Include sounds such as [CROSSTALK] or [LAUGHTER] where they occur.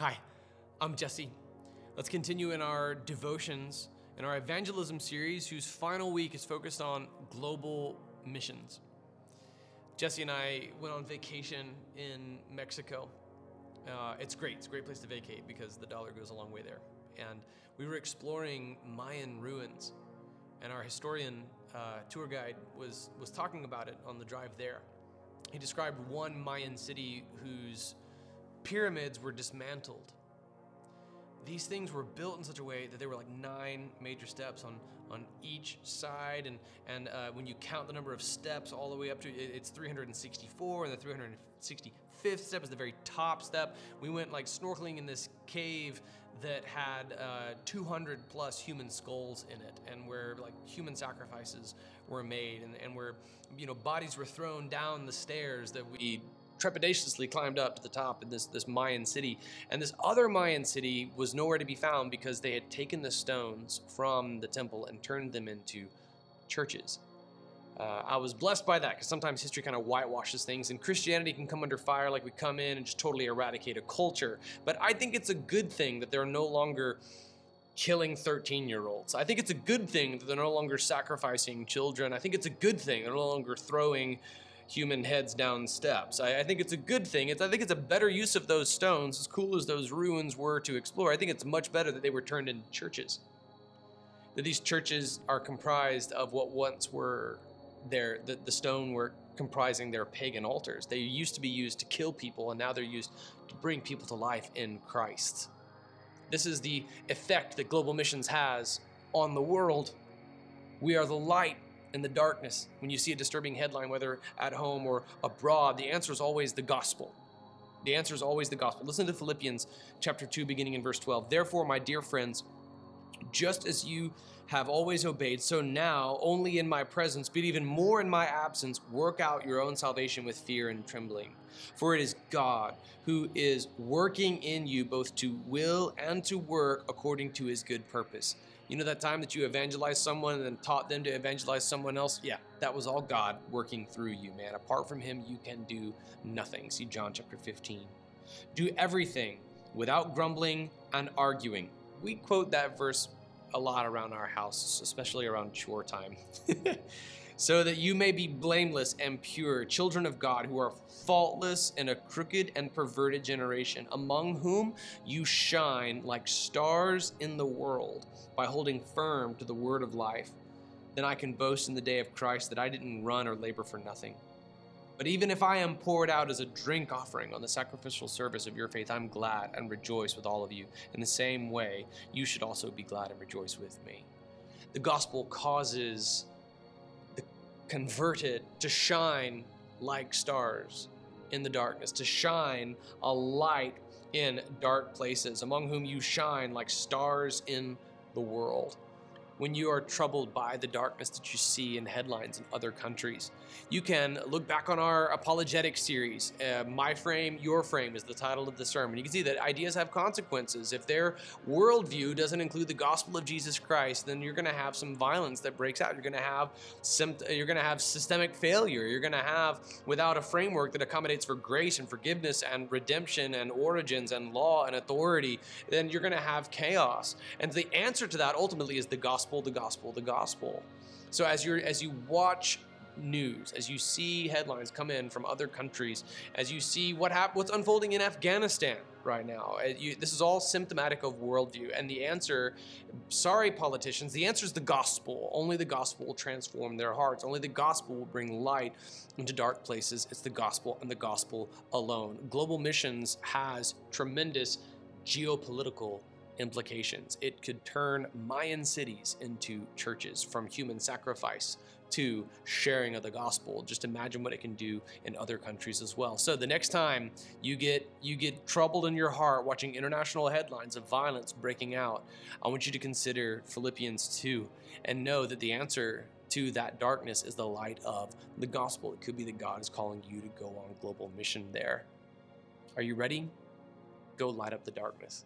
Hi, I'm Jesse. Let's continue in our devotions in our evangelism series, whose final week is focused on global missions. Jesse and I went on vacation in Mexico. Uh, it's great. It's a great place to vacate because the dollar goes a long way there. And we were exploring Mayan ruins, and our historian uh, tour guide was was talking about it on the drive there. He described one Mayan city whose pyramids were dismantled. These things were built in such a way that there were like nine major steps on, on each side. And, and uh, when you count the number of steps all the way up to it's 364, and the 365th step is the very top step. We went like snorkeling in this cave that had uh, 200 plus human skulls in it, and where like human sacrifices were made, and, and where you know bodies were thrown down the stairs that we trepidatiously climbed up to the top in this, this Mayan city. And this other Mayan city was nowhere to be found because they had taken the stones from the temple and turned them into churches. Uh, I was blessed by that because sometimes history kind of whitewashes things, and Christianity can come under fire like we come in and just totally eradicate a culture. But I think it's a good thing that they're no longer killing 13 year olds. I think it's a good thing that they're no longer sacrificing children. I think it's a good thing they're no longer throwing human heads down steps. I, I, think it's a good thing. It's, I think it's a better use of those stones, as cool as those ruins were to explore. I think it's much better that they were turned into churches. That these churches are comprised of what once were their the, the were comprising their pagan altars. They used to be used to kill people, and now they're used to bring people to life in Christ. This is the effect that global missions has on the world. We are the light in the darkness, when you see a disturbing headline, whether at home or abroad, the answer is always the gospel. The answer is always the gospel. Listen to Philippians chapter 2, beginning in verse 12. Therefore, my dear friends, just as you have always obeyed, so now, only in my presence, but even more in my absence, work out your own salvation with fear and trembling. For it is God who is working in you both to will and to work according to his good purpose. You know that time that you evangelized someone and taught them to evangelize someone else? Yeah, that was all God working through you, man. Apart from him, you can do nothing. See John chapter 15. Do everything without grumbling and arguing. We quote that verse a lot around our house, especially around chore time. [LAUGHS] so that you may be blameless and pure, children of God who are faultless in a crooked and perverted generation, among whom you shine like stars in the world by holding firm to the word of life. Then I can boast in the day of Christ that I didn't run or labor for nothing. But even if I am poured out as a drink offering on the sacrificial service of your faith, I'm glad and rejoice with all of you. In the same way, you should also be glad and rejoice with me. The gospel causes the converted to shine like stars in the darkness, to shine a light in dark places, among whom you shine like stars in the world when you are troubled by the darkness that you see in headlines in other countries. You can look back on our apologetic series. Uh, My Frame, Your Frame is the title of the sermon. You can see that ideas have consequences. If their worldview doesn't include the gospel of Jesus Christ, then you're going to have some violence that breaks out. You're going to have some, you're going to have systemic failure. You're going to have without a framework that accommodates for grace and forgiveness and redemption and origins and law and authority, then you're going to have chaos. And the answer to that ultimately is the gospel gospel, the gospel, the gospel. So as you as you watch news, as you see headlines come in from other countries, as you see what hap- what's unfolding in Afghanistan right now, uh, you, this is all symptomatic of worldview. And the answer, sorry, politicians, the answer is the gospel. Only the gospel will transform their hearts. Only the gospel will bring light into dark places. It's the gospel and the gospel alone. Global missions has tremendous geopolitical implications. It could turn Mayan cities into churches from human sacrifice to sharing of the gospel. Just imagine what it can do in other countries as well. So the next time you get you get troubled in your heart watching international headlines of violence breaking out, I want you to consider Philippians 2 and know that the answer to that darkness is the light of the gospel. It could be that God is calling you to go on global mission there. Are you ready? Go light up the darkness.